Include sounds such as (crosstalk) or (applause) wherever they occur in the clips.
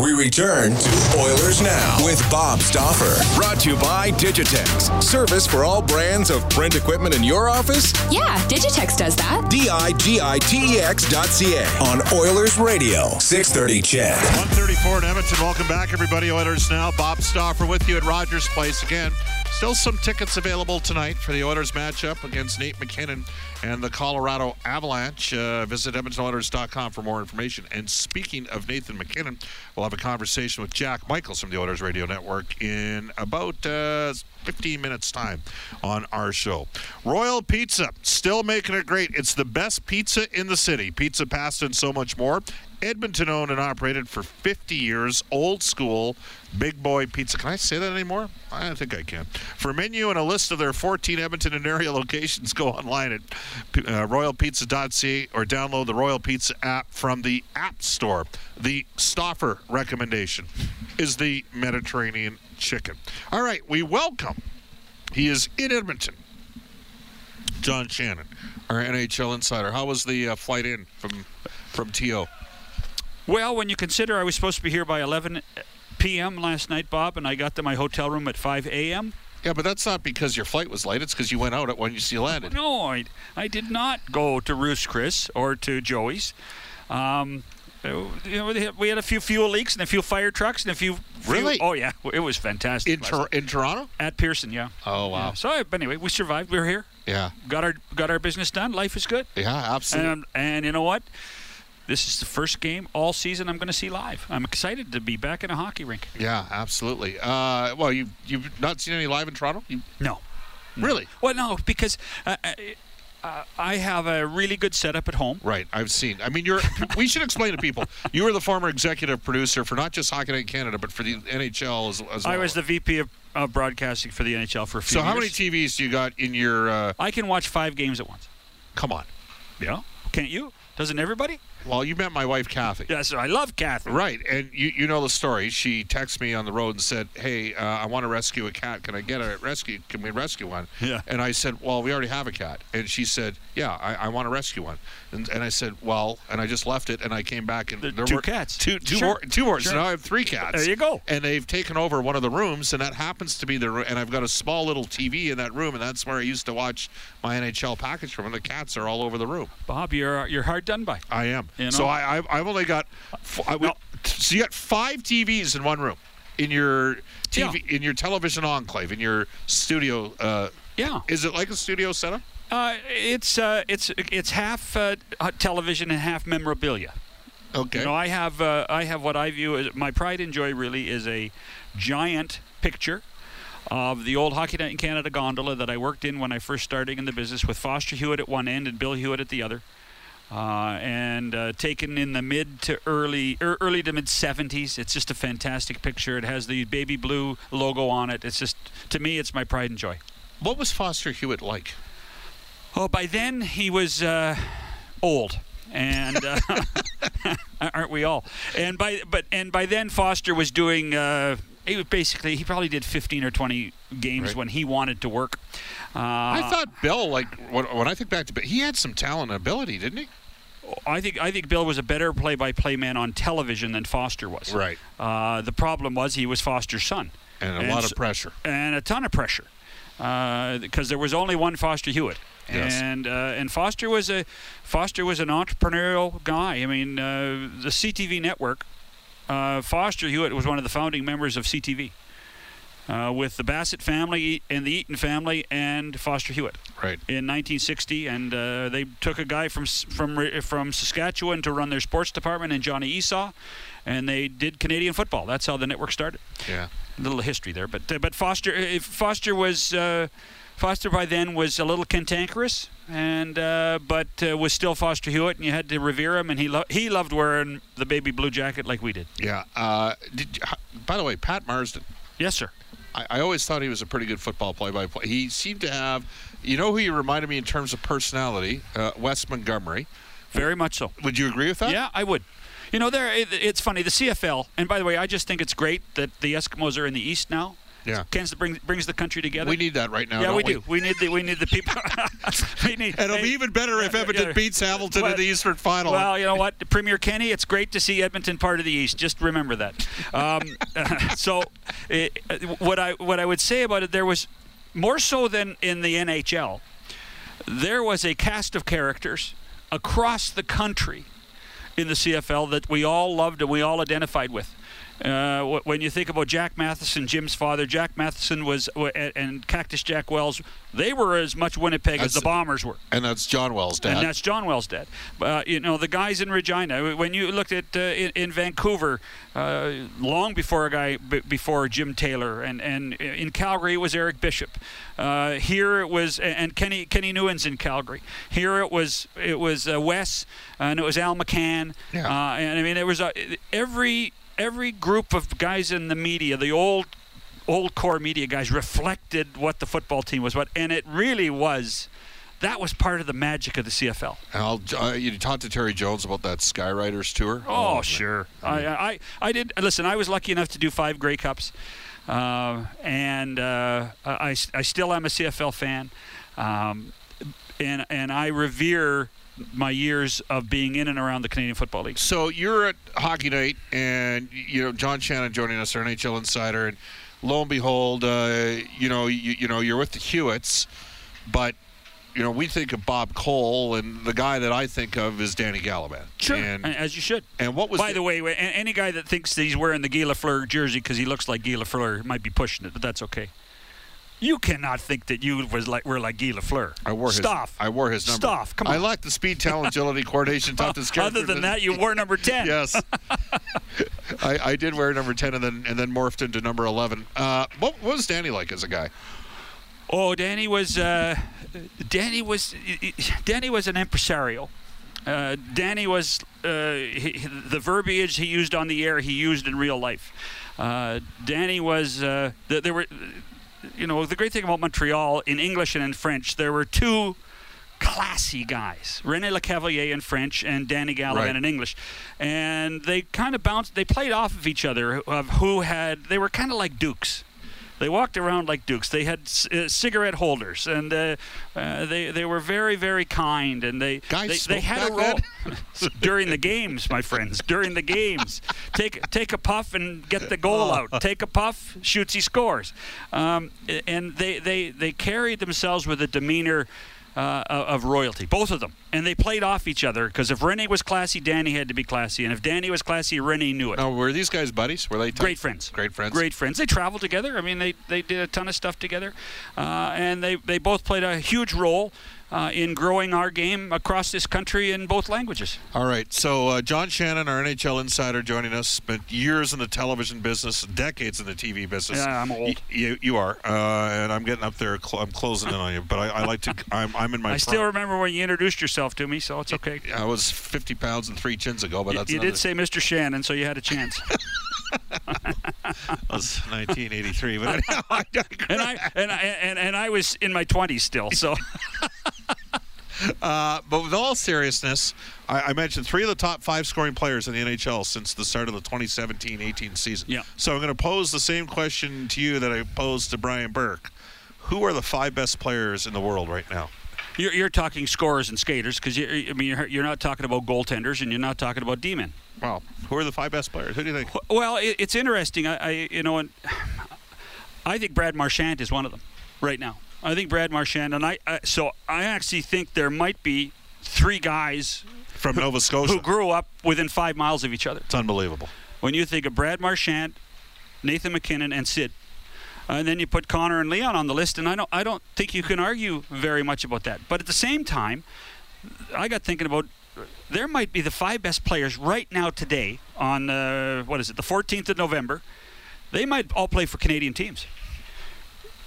We return to Oilers Now with Bob Stauffer. Brought to you by Digitex. Service for all brands of print equipment in your office? Yeah, Digitex does that. D I G I T E X dot C A on Oilers Radio, 630 CHED. 134 in Edmonton. Welcome back, everybody. Oilers Now. Bob Stauffer with you at Rogers Place again. Still some tickets available tonight for the Oilers matchup against Nate MacKinnon and the Colorado Avalanche. Uh, visit EdmontonOilers.com for more information. And speaking of Nathan MacKinnon, we'll have a conversation with Jack Michaels from the Oilers Radio Network in about uh, 15 minutes' time on our show. Royal Pizza, still making it great. It's the best pizza in the city. Pizza, pasta, and so much more. Edmonton owned and operated for 50 years, old school, big boy pizza. Can I say that anymore? I think I can. For menu and a list of their 14 Edmonton and area (laughs) locations, go online at uh, royalpizza.ca or download the Royal Pizza app from the App Store. The Stauffer recommendation is the Mediterranean chicken. All right, we welcome. He is in Edmonton. John Shannon, our NHL insider. How was the uh, flight in from from TO? Well, when you consider I was supposed to be here by 11 p.m. last night, Bob, and I got to my hotel room at 5 a.m. Yeah, but that's not because your flight was late. It's because you went out at when you see landed. No, I, I did not go to Ruth's Chris or to Joey's. Um, you know, we had a few fuel leaks and a few fire trucks and a few. few Really? oh yeah, it was fantastic. In, Tor- in Toronto? at Pearson, yeah. Oh wow. Yeah. So but anyway, we survived. We were here. Yeah. Got our got our business done. Life is good. Yeah, absolutely. And and you know what? This is the first game all season I'm going to see live. I'm excited to be back in a hockey rink. yeah, absolutely. Uh, well, you you've not seen any live in Toronto? You, No. really? Well, no, because uh, uh, I have a really good setup at home. Right, I've seen. I mean, you're. (laughs) we should explain to people. You were the former executive producer for not just Hockey Night Canada, but for the NHL as, as well. I was the VP of, of broadcasting for the NHL for a few years. So, how many. TVs do you got in your? Uh, I can watch five games at once. come on. Yeah. Can't you? Doesn't everybody? Well, you met my wife, Kathy. Yes, I love Kathy. Right, and you you know the story. She texted me on the road and said, "Hey, uh, I want to rescue a cat. Can I get a rescue? Can we rescue one?" Yeah. And I said, "Well, we already have a cat." And she said, "Yeah, I, I want to rescue one." And, and I said, "Well," and I just left it, and I came back and There- there two were cats. two two Sure. more two more. So now I have three cats. There you go. And they've taken over one of the rooms, and that happens to be the room. And I've got a small little TV in that room, and that's where I used to watch my NHL package from. And the cats are all over the room. Bob, you're you're hard done by. I am. You So know? I, I've, I've only got. f- I would- No. So you got five TVs in one room, in your TV, in your television enclave, in your studio. Uh, Yeah. is it like a studio setup? Uh, it's uh, it's it's half uh, television and half memorabilia. Okay. You know, I have uh, I have what I view as my pride and joy. Really, is a giant picture of the old Hockey Night in Canada gondola that I worked in when I first started in the business, with Foster Hewitt at one end and Bill Hewitt at the other. Uh, and uh, taken in the mid to early er, early to mid 70s. It's just a fantastic picture. It has the baby blue logo on it. It's just to me, it's my pride and joy. what was Foster Hewitt like? Oh, by then he was uh, old, and uh, (laughs) (laughs) aren't we all? And by but and by then Foster was doing. Uh, he was basically he probably did 15 or 20 games Right. when he wanted to work. Uh, I thought Bill, like when, when I think back to Bill, he had some talent and ability, didn't he? I think I think Bill was a better play-by-play man on television than Foster was. Right. Uh, the problem was he was Foster's son, And a lot of pressure. and a ton of pressure, because there was only one Foster Hewitt. Yes. And uh, and Foster was a Foster was an entrepreneurial guy. I mean, uh, the CTV network. Uh, Foster Hewitt was one of the founding members of CTV. Uh, with the Bassett family and the Eaton family and Foster Hewitt Right. in 1960, and uh, they took a guy from from from Saskatchewan to run their sports department, and Johnny Esaw, and they did Canadian football. That's how the network started. Yeah. A little history there, but uh, but Foster uh, Foster was uh, Foster by then was a little cantankerous, and uh, but uh, was still Foster Hewitt, and you had to revere him, and he lo- he loved wearing the baby blue jacket like we did. Yeah. Uh, did you, by the way, Pat Marsden. Yes, sir. I, I always thought he was a pretty good football play-by-play. He seemed to have, you know, who he reminded me in terms of personality, uh, Wes Montgomery. Very much so. Would you agree with that? Yeah, I would. You know, there it, it's funny. The CFL, and by the way, I just think it's great that the Eskimos are in the East now. Yeah. Kens brings brings the country together. We need that right now. yeah, don't we do. We need the we need the people. (laughs) we need. And it'll be even better if Edmonton yeah. beats Hamilton in the Eastern Final. Well, you know what, Premier Kenney, it's great to see Edmonton part of the East. Just remember that. Um, (laughs) so, it, what I what I would say about it, there was more so than in the NHL. There was a cast of characters across the country in the CFL that we all loved and we all identified with. Uh, when you think about Jack Matheson, Jim's father, Jack Matheson was, and- Cactus Jack Wells, they were as much Winnipeg as the Bombers were. and that's John Wells' dad. And that's John Wells' dad. Uh, you know, the guys in Regina. When you looked at uh, in, in Vancouver, uh, long before a guy b- before Jim Taylor, and and in Calgary it was Eric Bishop. Uh, here it was and Kenny Kenny Newans in Calgary. Here it was it was uh, Wes and it was Al McCann. Yeah. Uh, and I mean there was every every group of guys in the media, the old old core media guys reflected what the football team was what and it really was that was part of the magic of the CFL. Al, uh, you talked to Terry Jones about that Skyriders tour. Oh, man. sure. I, I I did listen. I was lucky enough to do five Grey Cups, uh, and uh, I, I still am a CFL fan, um, and and I revere my years of being in and around the Canadian Football League. So you're at Hockey Night, and you know John Shannon joining us, our NHL insider, and lo and behold, uh, you know you, you know you're with the Hewitts, but you know we think of Bob Cole, and the guy that I think of is Danny Gallivan. And, as you should. and what was By the- the way, any guy that thinks that he's wearing the Guy Lafleur jersey because he looks like Guy Lafleur might be pushing it, but that's okay. You cannot think that you was like were like Guy Lafleur. I wore his. Stuff. I wore his number. Stop. Come on. I like the speed, talent, agility, (laughs) coordination, toughness. Other than that, you wore number (laughs) ten. yes. (laughs) I, I did wear number ten, and then and then morphed into number eleven. Uh, what, what was Danny like as a guy? Oh, Danny was uh, Danny was Danny was an impresario. Uh, Danny was uh, he, he- the verbiage he used on the air. He used in real life. Uh, Danny was uh, there were, you know, the great thing about Montreal in English and in French, there were two classy guys, Rene Lecavalier in French and Danny Gallivan Right. in English, and they kind of bounced. They played off of each other. Of who had they were kind of like dukes. They walked around like dukes. They had c- uh, cigarette holders, and uh, uh, they they were very very kind. And they Guys they, they had a role (laughs) during the games, my friends. During the games, take take a puff and get the goal Oh. out. (laughs) Take a puff, shoots, he scores. Um, and they they they carried themselves with a demeanor. Uh, of royalty, both of them, and they played off each other because if Rene was classy, Danny had to be classy, and if Danny was classy, Rene knew it. Now, were these guys buddies? Were they tight? Great friends. Great friends. Great friends. They traveled together. I mean, they, they did a ton of stuff together. Uh, and they, they both played a huge role uh, in growing our game across this country in both languages. All right. So uh, John Shannon, our NHL insider, joining us. Spent years in the television business, decades in the TV business. Yeah, I'm old. Y- you, you are, uh, and I'm getting up there. Cl- I'm closing in on you, but I, I like to. I'm, I'm in my. I still remember when you introduced yourself to me, so it's okay. I was 50 pounds and three chins ago, but You, that's you another- did say Mr. Shannon, so you had a chance. (laughs) (laughs) that was 1983. But anyhow, I digress. and I and I and, and I was in my 20s still. So (laughs) Uh, but with all seriousness, I, I mentioned three of the top five scoring players in the NHL since the start of the 2017-18 season. Yeah. So I'm going to pose the same question to you that I posed to Brian Burke. Who are the five best players in the world right now? you're, you're talking scorers and skaters because I mean you're, you're not talking about goaltenders and you're not talking about D-men. Well, who are the five best players? Who do you think? Well, it, it's interesting. I, I you know, and (sighs) I think Brad Marchand is one of them right now. I think Brad Marchand, and I, I so I actually think there might be three guys From Nova Scotia. who grew up within five miles of each other. It's unbelievable. When you think of Brad Marchand, Nathan MacKinnon, and Sid, and then you put Connor and Leon on the list, and I don't I don't think you can argue very much about that. But at the same time, I got thinking about there might be the five best players right now today on uh, what is it the 14th of November. They might all play for Canadian teams.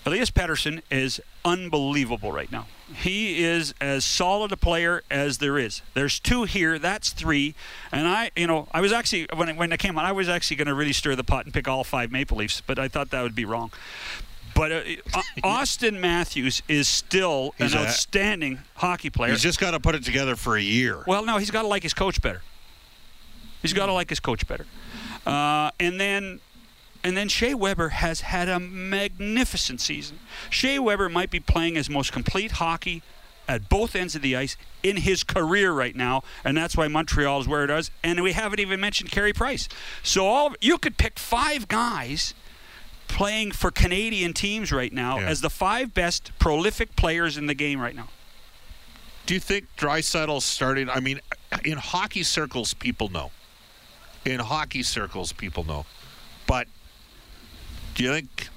Elias Pettersson is unbelievable right now. He is as solid a player as there is. There's two here, that's three. And I, you know, I was actually when I, when I came on, I was actually going to really stir the pot and pick all five Maple Leafs, but I thought that would be wrong. But uh, (laughs) Auston Matthews is still He's an a- outstanding hockey player. He's just got to put it together for a year. Well, no, he's got to like his coach better. He's got to like his coach better. Uh, and then, and then Shea Weber has had a magnificent season. Shea Weber might be playing his most complete hockey at both ends of the ice in his career right now, and that's why Montreal is where it is. And we haven't even mentioned Carey Price. So all you could pick five guys playing for Canadian teams right now Yeah. as the five best prolific players in the game right now. Do you think Draisaitl's starting? I mean, in hockey circles, people know. In hockey circles, people know. But do you think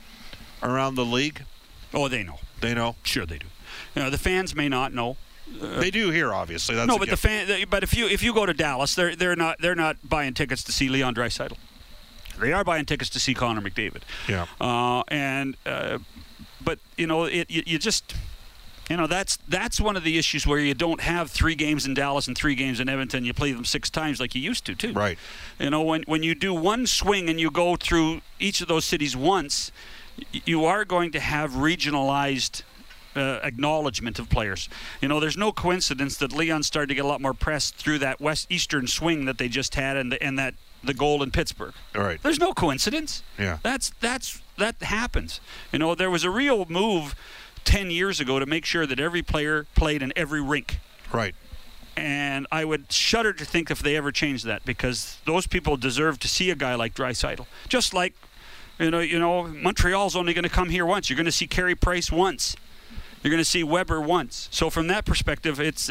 around the league Oh, they know. they know? Sure, they do. You know, the fans may not know. they do here, obviously. That's no, but the fan. But if you if you go to Dallas, they're they're not they're not buying tickets to see Leon Draisaitl. They are buying tickets to see Connor McDavid. Yeah. Uh, and uh, but you know it you, you just. You know that's that's one of the issues where you don't have three games in Dallas and three games in Edmonton. You play them six times like you used to too. Right. You know when when you do one swing and you go through each of those cities once, you are going to have regionalized uh, acknowledgement of players. You know, there's no coincidence that Leon started to get a lot more press through that west eastern swing that they just had and the, and that the goal in Pittsburgh. All right. There's no coincidence. Yeah. That's that's that happens. You know, there was a real move 10 years ago to make sure that every player played in every rink. Right. And I would shudder to think if they ever changed that because those people deserve to see a guy like Draisaitl. Just like, you know, you know, Montreal's only going to come here once. You're going to see Carey Price once. You're going to see Weber once. So from that perspective, it's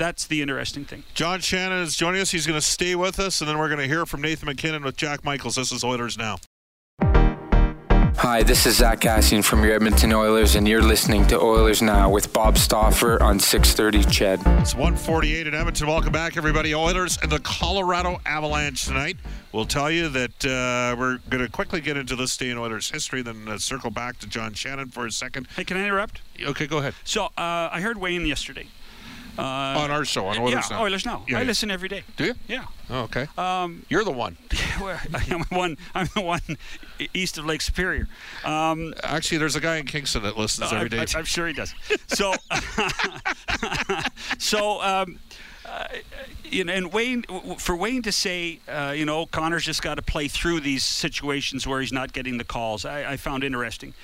That's the interesting thing. John Shannon is joining us. He's going to stay with us, and then we're going to hear from Nathan MacKinnon with Jack Michaels. This is Oilers Now. Hi, this is Zack Kassian from your Edmonton Oilers, and you're listening to Oilers Now with Bob Stauffer on 630 Ched. It's 148 in Edmonton. Welcome back, everybody. Oilers and the Colorado Avalanche tonight. We'll tell you that uh, we're going to quickly get into this day in Oilers history, then uh, circle back to John Shannon for a second. Hey, can I interrupt? Okay, go ahead. So uh, I heard Wayne yesterday. Uh, on our show, on Oilers yeah, Now. Oilers Now. Yeah, I yeah. listen every day. Do you? Yeah. Oh, okay. Um, You're the one. (laughs) well, I'm the one. I'm the one east of Lake Superior. Um, Actually, there's a guy in Kingston that listens every day. I, am sure he does. So, (laughs) so um, uh, you know, and Wayne, for Wayne to say, uh, you know, Connor's just got to play through these situations where he's not getting the calls, I, I found interesting.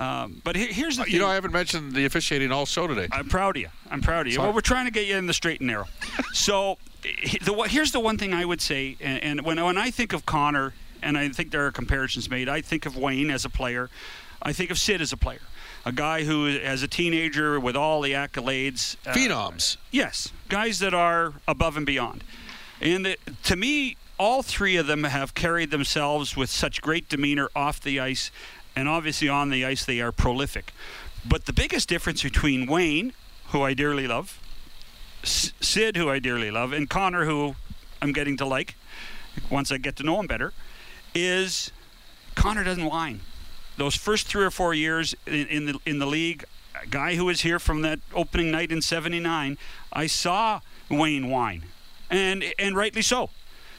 Um, but here, here's the thing. you know, I haven't mentioned the officiating all show today. I'm proud of you. I'm proud of you. Sorry. Well, we're trying to get you in the straight and narrow. (laughs) so, he- the here's the one thing I would say, and, and when when I think of Connor, and I think there are comparisons made, I think of Wayne as a player. I think of Sid as a player, a guy who, as a teenager, with all the accolades, uh, Phenoms. Yes, guys that are above and beyond. And the, to me, all three of them have carried themselves with such great demeanor off the ice, and obviously on the ice they are prolific. But the biggest difference between Wayne, who I dearly love, S- Sid, who I dearly love, and Connor, who I'm getting to like once I get to know him better, is Connor doesn't whine. those first three or four years in, in the in the league, a guy who was here from that opening night in '79, I saw Wayne whine, and and rightly so,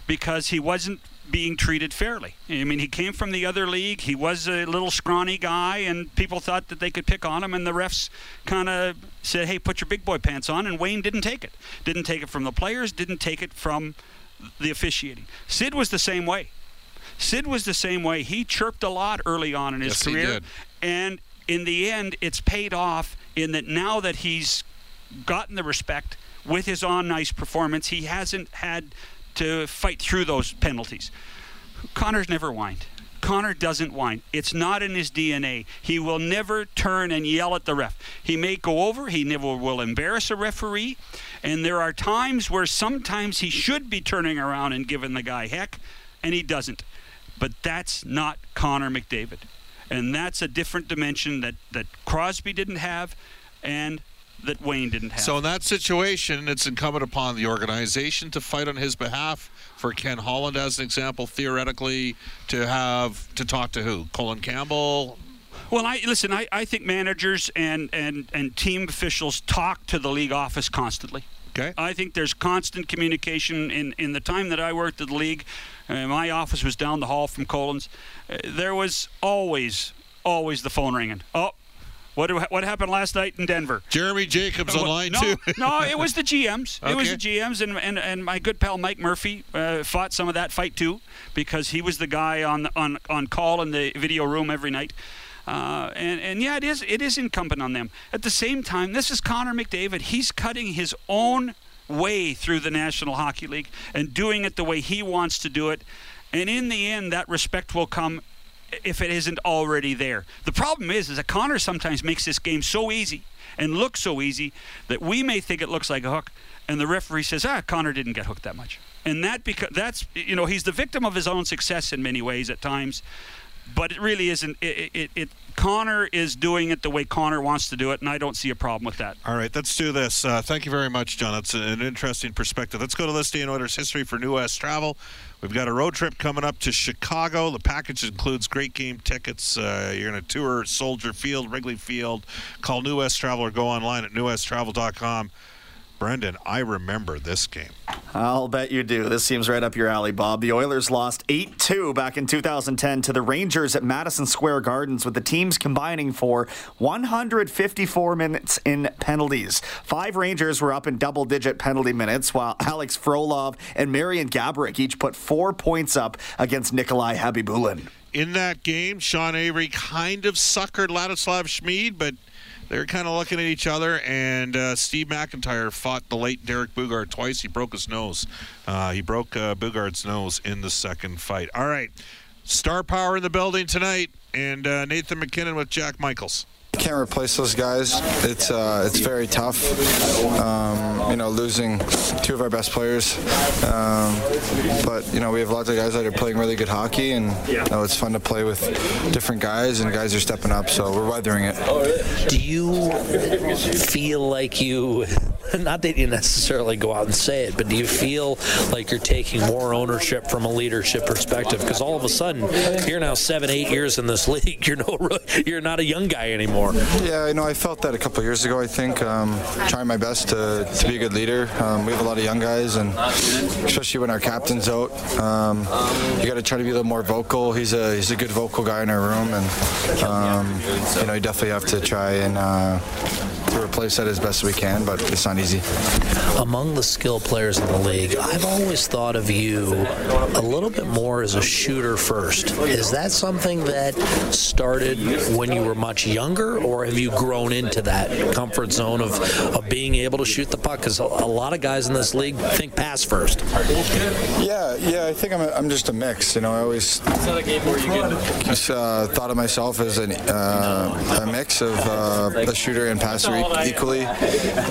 because he wasn't being treated fairly. I mean, he came from the other league. He was a little scrawny guy, and people thought that they could pick on him, and the refs kind of said, "Hey, put your big boy pants on." And Wayne didn't take it. Didn't take it from the players. Didn't take it from the officiating. Sid was the same way. Sid was the same way. He chirped a lot early on in his Yes, career, and in the end, it's paid off in that now that he's gotten the respect with his on ice performance, he hasn't had to fight through those penalties. Connor's never whined. Connor doesn't whine. It's not in his DNA. He will never turn and yell at the ref. He may go over, he never will embarrass a referee, and there are times where sometimes he should be turning around and giving the guy heck, and he doesn't. But that's not Connor McDavid. And that's a different dimension that, that Crosby didn't have and that Wayne didn't have. So in that situation, it's incumbent upon the organization to fight on his behalf. For Ken Holland, as an example, theoretically, to have to talk to who? Colin Campbell. Well, I listen. I, I think managers and, and, and team officials talk to the league office constantly. Okay. I think there's constant communication in, in the time that I worked at the league. Uh, my office was down the hall from Colin's. Uh, there was always, always the phone ringing. Oh, what what happened last night in Denver? Jeremy Jacobs on line no, too. no, it was the GMs. It was the GMs, and, and, and my good pal Mike Murphy uh, fought some of that fight too, because he was the guy on on on call in the video room every night. Uh, and and yeah, it is it is incumbent on them. At the same time, this is Connor McDavid. He's cutting his own way through the National Hockey League and doing it the way he wants to do it. And in the end, that respect will come if it isn't already there. The problem is, is that Connor sometimes makes this game so easy and looks so easy that we may think it looks like a hook, and the referee says, "Ah, Connor didn't get hooked that much." And that because that's you know he's the victim of his own success in many ways at times, but it really isn't. It, it, it Connor is doing it the way Connor wants to do it, and I don't see a problem with that. All right, let's do this. Uh, thank you very much, John. That's an interesting perspective. Let's go to this day in Oilers history for New West Travel. We've got a road trip coming up to Chicago. The package includes great game tickets. Uh, you're going to tour Soldier Field, Wrigley Field. Call New West Travel or go online at newwesttravel.com. Brendan, I remember this game. I'll bet you do. This seems right up your alley, Bob. The Oilers lost 8 2 back in 2010 to the Rangers at Madison Square Gardens, with the teams combining for 154 minutes in penalties. Five Rangers were up in double digit penalty minutes, while Alex Frolov and Marian Gaborik each put four points up against Nikolai Khabibulin. In that game, Sean Avery kind of suckered Ladislav Smid, but they were kind of looking at each other, and uh, Steve MacIntyre fought the late Derek Boogaard twice. He broke his nose. Uh, he broke uh, Boogaard's nose in the second fight. All right. Star power in the building tonight, and uh, Nathan MacKinnon with Jack Michaels. Can't replace those guys. It's uh, it's very tough. Um, you know, losing two of our best players. Um, but you know, we have lots of guys that are playing really good hockey, and you know, it's fun to play with different guys, and guys are stepping up. So we're weathering it. Do you feel like you, (laughs) not that you necessarily go out and say it, but do you feel like you're taking more ownership from a leadership perspective? Because all of a sudden, you're now seven, eight years in this (laughs) league. You're no, you're not a young guy anymore. Yeah, you know, I felt that a couple years ago. I think um, trying my best to, to be a good leader. Um, we have a lot of young guys, and especially when our captain's out, um, you got to try to be a little more vocal. He's a he's a good vocal guy in our room, and um, you know, you definitely have to try and uh, to replace that as best we can. But it's not easy. Among the skilled players in the league, I've always thought of you a little bit more as a shooter first. Is that something that started when you were much younger, or have you grown into that comfort zone of, of being able to shoot the puck? Because a, a lot of guys in this league think pass first. Yeah, yeah. I think I'm, a, I'm just a mix. You know, I always uh, thought of myself as an, uh, a mix of uh, a shooter and passer e- equally.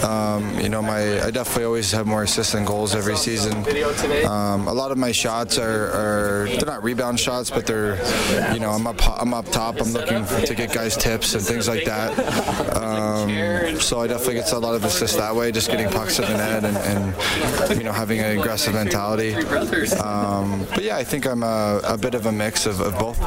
Um, you know, my I definitely always have more assists than goals every season. Um, a lot of my shots are, are they're not rebound shots, but they're you know I'm up I'm up top. I'm looking to get guys tips and things like that. Um, so I definitely get a lot of assists that way, just getting pucks in the net and, and you know having an aggressive mentality. Um, but yeah, I think I'm a, a bit of a mix of, of both.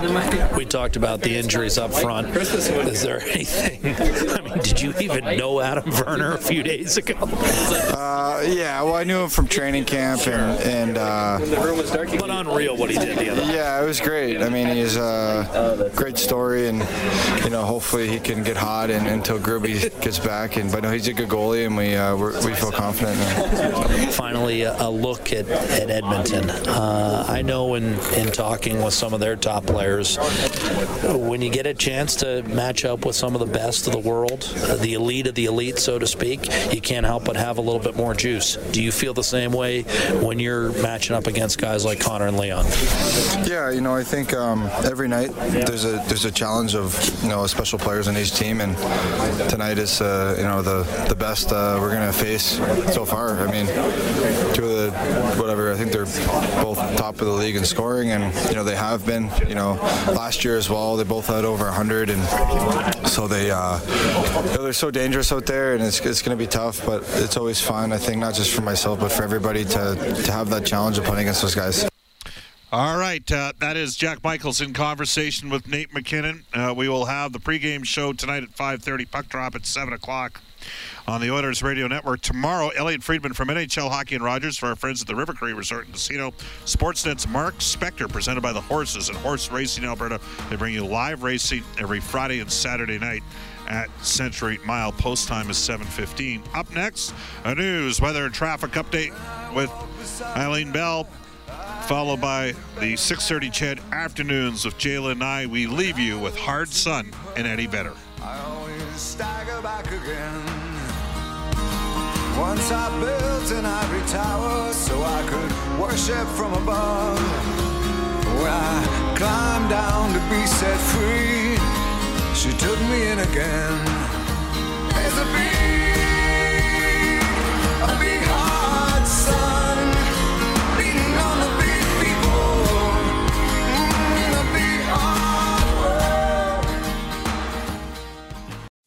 We talked about the injuries up front. Is there anything? (laughs) I mean, did you even know Adam Werner a few days ago? Uh, yeah, well, I knew him from training camp, and, and uh, but unreal what he did the other. Yeah, it was great. I mean, he's a great story, and you know, hopefully he can get hot and, until Gruby gets back. And but no, he's a good goalie, and we uh, we feel confident. Now. Finally, a, a look at, at Edmonton. Uh, I know in in talking with some of their top players, when you get a chance to match up with some of the best of the world, the elite of the elite, so to speak, you can't help but have a little bit more juice. Do you feel the same way when you're matching up against guys like Connor and Leon? Yeah, you know, I think um, every night there's a there's a challenge of you know special players on each team, and tonight is uh, you know the the best uh, we're gonna face so far. I mean, two of the whatever think they're both top of the league in scoring, and you know they have been. You know, last year as well, they both had over 100, and so they uh, they're so dangerous out there, and it's it's gonna be tough, but it's always fun. I think not just for myself, but for everybody to to have that challenge of playing against those guys. All right, uh, that is Jack Michaels in conversation with Nate MacKinnon. Uh, we will have the pregame show tonight at 5:30. Puck drop at 7 o'clock on the Oilers Radio Network. Tomorrow, Elliot Friedman from NHL Hockey and Rogers for our friends at the River Cree Resort and Casino. Sportsnet's Mark Spector presented by the Horses and Horse Racing Alberta. They bring you live racing every Friday and Saturday night at Century Mile. Post time is 7:15. Up next, a news, weather, and traffic update with Eileen Bell followed by the 6.30 CHED afternoons with Jayla and I. We leave you with Hard Sun and Eddie Vedder. I always stagger back again. Once I built an ivory tower so I could worship from above. When I climbed down to be set free, she took me in again.